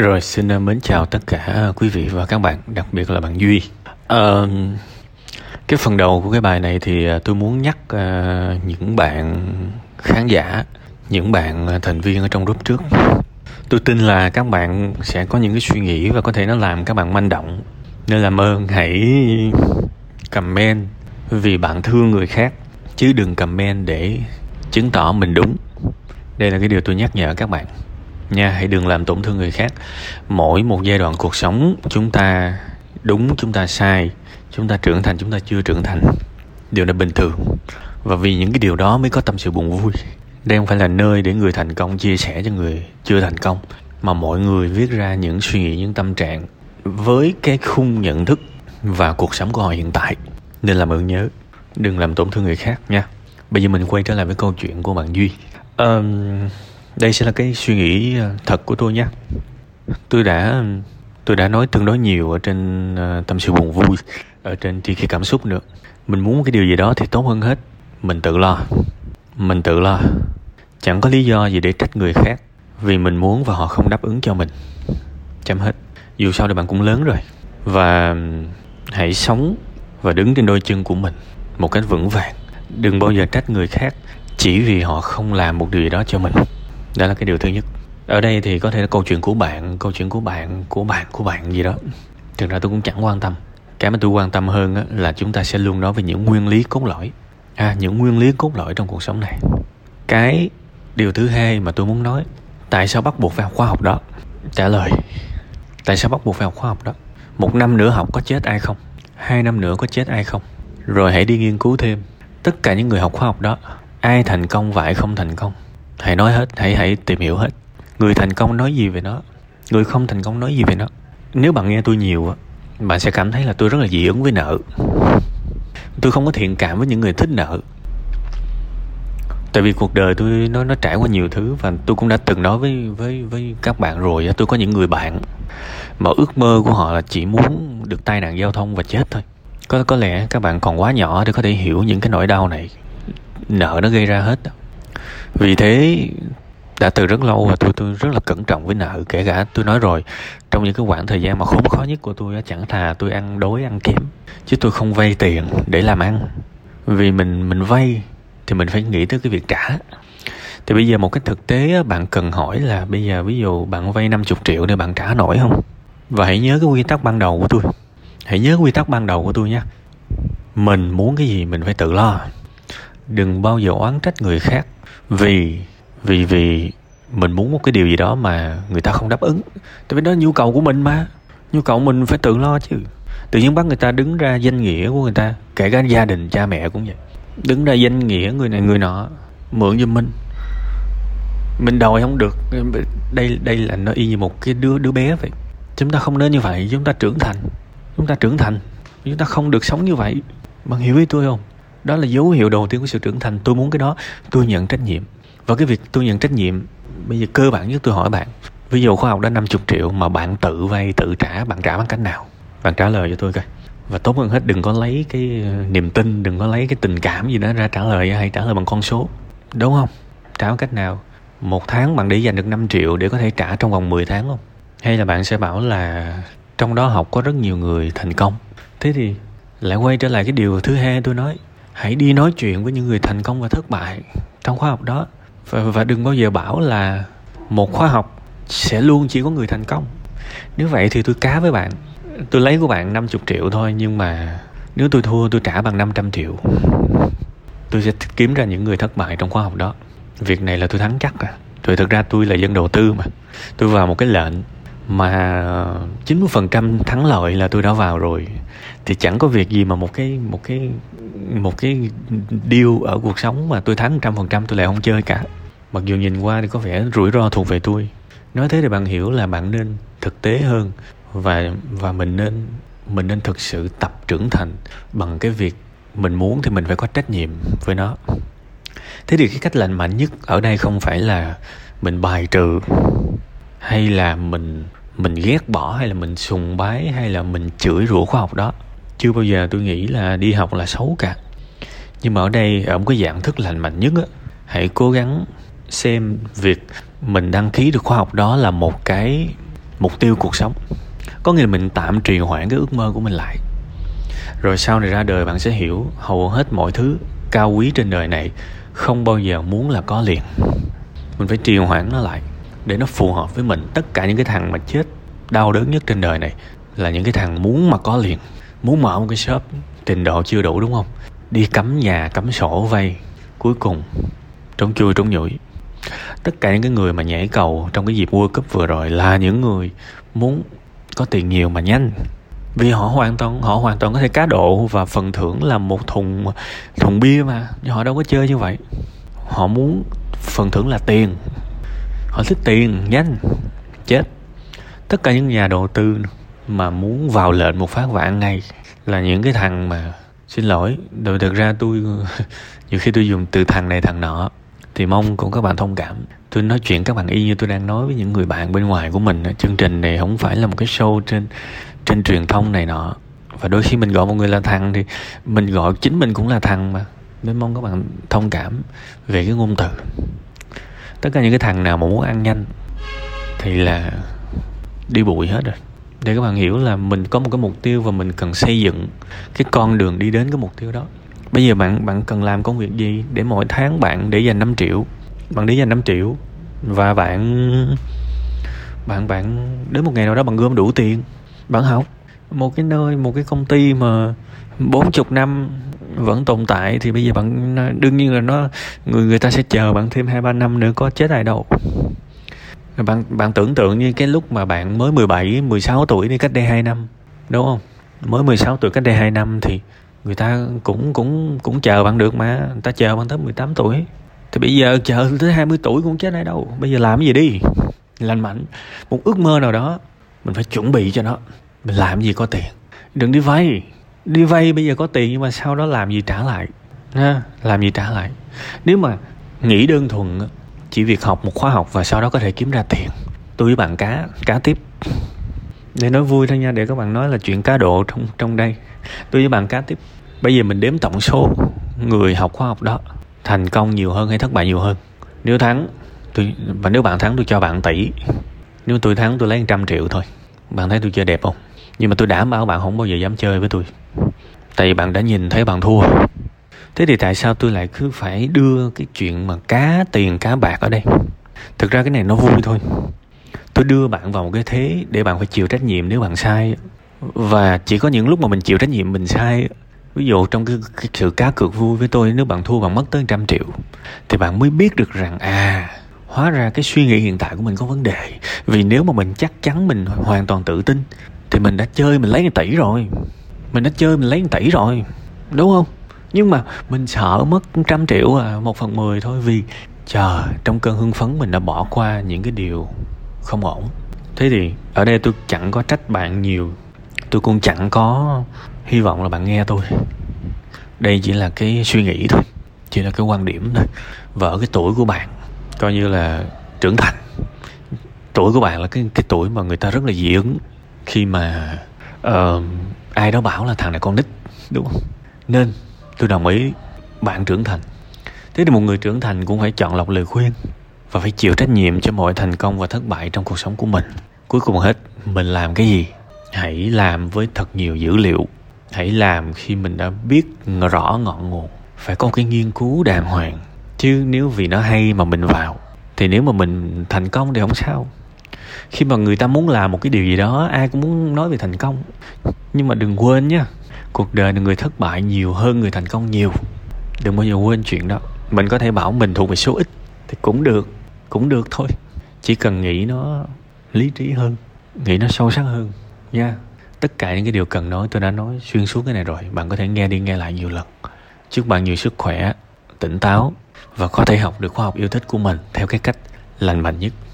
Rồi xin ờ, mến chào tất cả quý vị và các bạn, đặc biệt là bạn Duy. À, cái phần đầu của cái bài này thì ờ, tôi muốn nhắc uh, những bạn khán giả, những bạn thành viên ở trong group trước. Tôi tin là các bạn sẽ có những cái suy nghĩ và có thể nó làm các bạn manh động. Nên làm ơn hãy comment vì bạn thương người khác chứ đừng comment để chứng tỏ mình đúng. Đây là cái điều tôi nhắc nhở các bạn nha hãy đừng làm tổn thương người khác. Mỗi một giai đoạn cuộc sống chúng ta đúng chúng ta sai chúng ta trưởng thành chúng ta chưa trưởng thành. Điều này bình thường. Và vì những cái điều đó mới có tâm sự buồn vui. Đây không phải là nơi để người thành công chia sẻ cho người chưa thành công mà mọi người viết ra những suy nghĩ những tâm trạng với cái khung nhận thức và cuộc sống của họ hiện tại. Nên làm ơn nhớ đừng làm tổn thương người khác nha. Bây giờ mình quay trở lại với câu chuyện của bạn duy. Um, đây sẽ là cái suy nghĩ ờ, thật của tôi nhé. tôi đã tôi đã nói tương đối nhiều ở trên ờ, tâm sự buồn vui, ở trên tri khi cảm xúc nữa. Mình muốn cái điều gì đó thì tốt hơn hết. Mình tự lo. Mình tự lo. Chẳng có lý do gì để trách người khác vì mình muốn và họ không đáp ứng cho mình. Chấm hết. Dù sao thì bạn cũng lớn rồi. Và hãy sống và đứng trên đôi chân của mình một cách vững vàng. Đừng bao giờ trách người khác chỉ vì họ không làm một điều gì đó cho mình đó là cái điều thứ nhất. Ở đây thì có thể là câu chuyện của bạn câu chuyện của bạn của bạn của bạn gì đó. Thực ra tôi cũng chẳng quan tâm. Cái mà tôi quan tâm hơn á, là chúng ta sẽ luôn nói về những nguyên lý cốt lõi. À, những nguyên lý cốt lõi trong cuộc sống này. Cái điều thứ hai mà tôi muốn nói tại sao bắt buộc phải học khoa học đó? Trả lời. Tại sao bắt buộc phải học khoa học đó? Một năm nữa học có chết ai không? Hai năm nữa có chết ai không? Rồi hãy đi nghiên cứu thêm. Tất cả những người học khoa học đó ai thành công và ai không thành công? Hãy nói hết, hãy hãy tìm hiểu hết. Người thành công nói gì về nó? Người không thành công nói gì về nó? Nếu bạn nghe tôi nhiều á, bạn sẽ cảm thấy là tôi rất là dị ứng với nợ. Tôi không có thiện cảm với những người thích nợ. Tại vì cuộc đời tôi, nó nó trải qua nhiều thứ và tôi cũng đã từng nói với với với các bạn rồi tôi có những người bạn mà ước mơ của họ là chỉ muốn được tai nạn giao thông và chết thôi. Có có lẽ các bạn còn quá nhỏ để có thể hiểu những cái nỗi đau này. Nợ nó gây ra hết đó vì thế, đã từ rất lâu và tôi tôi rất là cẩn trọng với nợ, kể cả tôi nói rồi. Trong những cái khoảng thời gian mà khốn khó nhất của tôi chẳng thà tôi ăn đói, ăn kém, chứ tôi không vay tiền để làm ăn. Vì mình mình vay thì mình phải nghĩ tới cái việc trả. Thì bây giờ một cái thực tế bạn cần hỏi là bây giờ ví dụ bạn vay 50 triệu để bạn trả nổi không? Và hãy nhớ cái quy tắc ban đầu của tôi. Hãy nhớ quy tắc ban đầu của tôi nha. Mình muốn cái gì mình phải tự lo. Đừng bao giờ oán trách người khác vì vì vì mình muốn một cái điều gì đó mà người ta không đáp ứng. Tại vì đó là nhu cầu của mình mà. Nhu cầu mình phải tự lo chứ. Tự nhiên bắt người ta đứng ra danh nghĩa của người ta, kể cả gia đình, cha mẹ cũng vậy. Đứng ra danh nghĩa người này, người nọ, mượn giùm mình. Mình đòi không được. Đây đây là nó y như một cái đứa đứa bé vậy. Chúng ta không nên như vậy. Chúng ta trưởng thành. Chúng ta trưởng thành. Chúng ta không được sống như vậy. Bạn hiểu ý tôi không? Đó là dấu hiệu đầu tiên của sự trưởng thành. Tôi muốn cái đó, tôi nhận trách nhiệm. Và cái việc tôi nhận trách nhiệm, bây giờ cơ bản nhất tôi hỏi bạn. Ví dụ khoa học đã 50 triệu mà bạn tự vay, tự trả, bạn trả bằng cách nào? Bạn trả lời cho tôi coi. Và tốt hơn hết, đừng có lấy cái ờ, niềm tin, đừng có lấy cái tình cảm gì đó ra trả lời hay trả lời bằng con số. Đúng không? Trả bằng cách nào? Một tháng bạn để dành được 5 triệu để có thể trả trong vòng 10 tháng không? Hay là bạn sẽ bảo là trong đó học có rất nhiều người thành công? Thế thì lại quay trở lại cái điều thứ hai tôi nói hãy đi nói chuyện với những người thành công và thất bại trong khóa học đó. Và, và đừng bao giờ bảo là một khóa học sẽ luôn chỉ có người thành công. Nếu vậy thì tôi cá với bạn. Tôi lấy của bạn 50 triệu thôi nhưng mà nếu tôi thua tôi trả bằng 500 triệu. Tôi sẽ kiếm ra những người thất bại trong khóa học đó. Việc này là tôi thắng chắc à. Rồi thực ra tôi là dân đầu tư mà. Tôi vào một cái lệnh mà 90% thắng lợi là tôi đã vào rồi. Thì chẳng có việc gì mà một cái một cái một cái deal ở cuộc sống mà tôi thắng trăm phần trăm tôi lại không chơi cả. Mặc dù nhìn qua thì có vẻ rủi ro thuộc về tôi. Nói thế thì bạn hiểu là bạn nên thực tế hơn và và mình nên mình nên thực sự tập trưởng thành bằng cái việc mình muốn thì mình phải có trách nhiệm với nó. Thế thì cái cách lành mạnh nhất ở đây không phải là mình bài trừ hay là mình mình ghét bỏ hay là mình sùng bái hay là mình chửi rủa khoa học đó. Chưa bao giờ tôi nghĩ là đi học là xấu cả. Nhưng mà ở đây ở một cái dạng thức lành mạnh nhất á, hãy cố gắng xem việc mình đăng ký được khoa học đó là một cái mục tiêu cuộc sống. Có nghĩa là mình tạm trì hoãn cái ước mơ của mình lại. Rồi sau này ra đời bạn sẽ hiểu hầu hết mọi thứ cao quý trên đời này không bao giờ muốn là có liền. Mình phải trì hoãn nó lại để nó phù hợp với mình. Tất cả những cái thằng mà chết đau đớn nhất trên đời này là những cái thằng muốn mà có liền, muốn mở một cái shop trình độ chưa đủ, đúng không? Đi cắm nhà, cắm sổ vay cuối cùng trốn chui, trốn nhủi. Tất cả những cái người mà nhảy cầu trong cái dịp World Cup vừa rồi là những người muốn có tiền nhiều mà nhanh. Vì họ hoàn toàn, họ hoàn toàn có thể cá độ và phần thưởng là một thùng thùng bia mà, nhưng họ đâu có chơi như vậy. Họ muốn phần thưởng là tiền họ thích tiền, nhanh, chết. Tất cả những nhà đầu tư mà muốn vào lệnh một phát vạn ngay là những cái thằng mà, xin lỗi đội thực ra tôi nhiều khi tôi dùng từ thằng này thằng nọ, thì mong cũng các bạn thông cảm. Tôi nói chuyện các bạn y như tôi đang nói với những người bạn bên ngoài của mình chương trình này không phải là một cái show trên trên truyền thông này nọ. Và đôi khi mình gọi một người là thằng thì mình gọi chính mình cũng là thằng mà, nên mong các bạn thông cảm về cái ngôn từ tất cả những cái thằng nào mà muốn ăn nhanh thì là đi bụi hết rồi. Để các bạn hiểu là mình có một cái mục tiêu và mình cần xây dựng cái con đường đi đến cái mục tiêu đó. Bây giờ bạn bạn cần làm công việc gì để mỗi tháng bạn để dành 5 triệu? Bạn để dành 5 triệu và bạn bạn bạn đến một ngày nào đó bạn gom đủ tiền, bạn học. Một cái nơi, một cái công ty mà bốn chục năm vẫn tồn tại thì bây giờ bạn đương nhiên là nó người người ta sẽ chờ bạn thêm hai ba năm nữa có chết ai đâu. Bạn bạn tưởng tượng như cái lúc mà bạn mới 17, 16 tuổi đi cách đây 2 năm đúng không? Mới 16 tuổi cách đây 2 năm thì người ta cũng cũng cũng chờ bạn được mà người ta chờ bạn tới 18 tuổi. Thì bây giờ chờ tới 20 tuổi cũng chết ai đâu. Bây giờ làm cái gì đi? Lành mạnh một ước mơ nào đó mình phải chuẩn bị cho nó. Mình làm gì có tiền? Đừng đi vay đi vay bây giờ có tiền nhưng mà sau đó làm gì trả lại? Ha, làm gì trả lại? Nếu mà nghĩ đơn thuần chỉ việc học một khóa học và sau đó có thể kiếm ra tiền. Tôi với bạn cá cá tiếp. Để nói vui thôi nha, để các bạn nói là chuyện cá độ trong trong đây. Tôi với bạn cá tiếp. Bây giờ mình đếm tổng số người học khóa học đó. Thành công nhiều hơn hay thất bại nhiều hơn? Nếu thắng, tôi, và nếu bạn thắng tôi cho bạn tỷ. Nếu tôi thắng tôi lấy trăm triệu thôi. Bạn thấy tôi chơi đẹp không? Nhưng mà tôi đảm bảo bạn không bao giờ dám chơi với tôi. Tại vì bạn đã nhìn thấy bạn thua. Thế thì tại sao tôi lại cứ phải đưa cái chuyện mà cá tiền cá bạc ở đây? Thực ra cái này nó vui thôi. Tôi đưa bạn vào một cái thế để bạn phải chịu trách nhiệm nếu bạn sai. Và chỉ có những lúc mà mình chịu trách nhiệm mình sai. Ví dụ trong cái, cái sự cá cược vui với tôi nếu bạn thua bạn mất tới trăm triệu thì bạn mới biết được rằng à hóa ra cái suy nghĩ hiện tại của mình có vấn đề. Vì nếu mà mình chắc chắn mình hoàn toàn tự tin thì mình đã chơi mình lấy một tỷ rồi. Mình đã chơi mình lấy một tỷ rồi. Đúng không? Nhưng mà mình sợ mất trăm triệu à một phần mười thôi vì chờ trong cơn hưng phấn mình đã bỏ qua những cái điều không ổn. Thế thì ở đây tôi chẳng có trách bạn nhiều. Tôi cũng chẳng có hy vọng là bạn nghe tôi. Đây chỉ là cái suy nghĩ thôi. Chỉ là cái quan điểm thôi. Vợ cái tuổi của bạn, coi như là trưởng thành. Tuổi của bạn là cái cái tuổi mà người ta rất là dị ứng khi mà uh, ai đó bảo là thằng này con nít đúng không? Nên tôi đồng ý bạn trưởng thành. Thế thì một người trưởng thành cũng phải chọn lọc lời khuyên và phải chịu trách nhiệm cho mọi thành công và thất bại trong cuộc sống của mình. Cuối cùng hết mình làm cái gì? Hãy làm với thật nhiều dữ liệu. Hãy làm khi mình đã biết rõ ngọn nguồn. Phải có cái nghiên cứu đàng hoàng. Chứ nếu vì nó hay mà mình vào thì nếu mà mình thành công thì không sao khi mà người ta muốn làm một cái điều gì đó, ai cũng muốn nói về thành công. Nhưng mà đừng quên nhá cuộc đời là người thất bại nhiều hơn người thành công nhiều. Đừng bao giờ quên chuyện đó. Mình có thể bảo mình thuộc về số ít thì cũng được cũng được thôi. Chỉ cần nghĩ nó lý trí hơn, nghĩ nó sâu sắc hơn, nha. Tất cả những cái điều cần nói, tôi đã nói xuyên suốt cái này rồi. Bạn có thể nghe đi nghe lại nhiều lần. Chúc bạn nhiều sức khỏe, tỉnh táo và có thể học được khoa học yêu thích của mình theo cái cách lành mạnh nhất.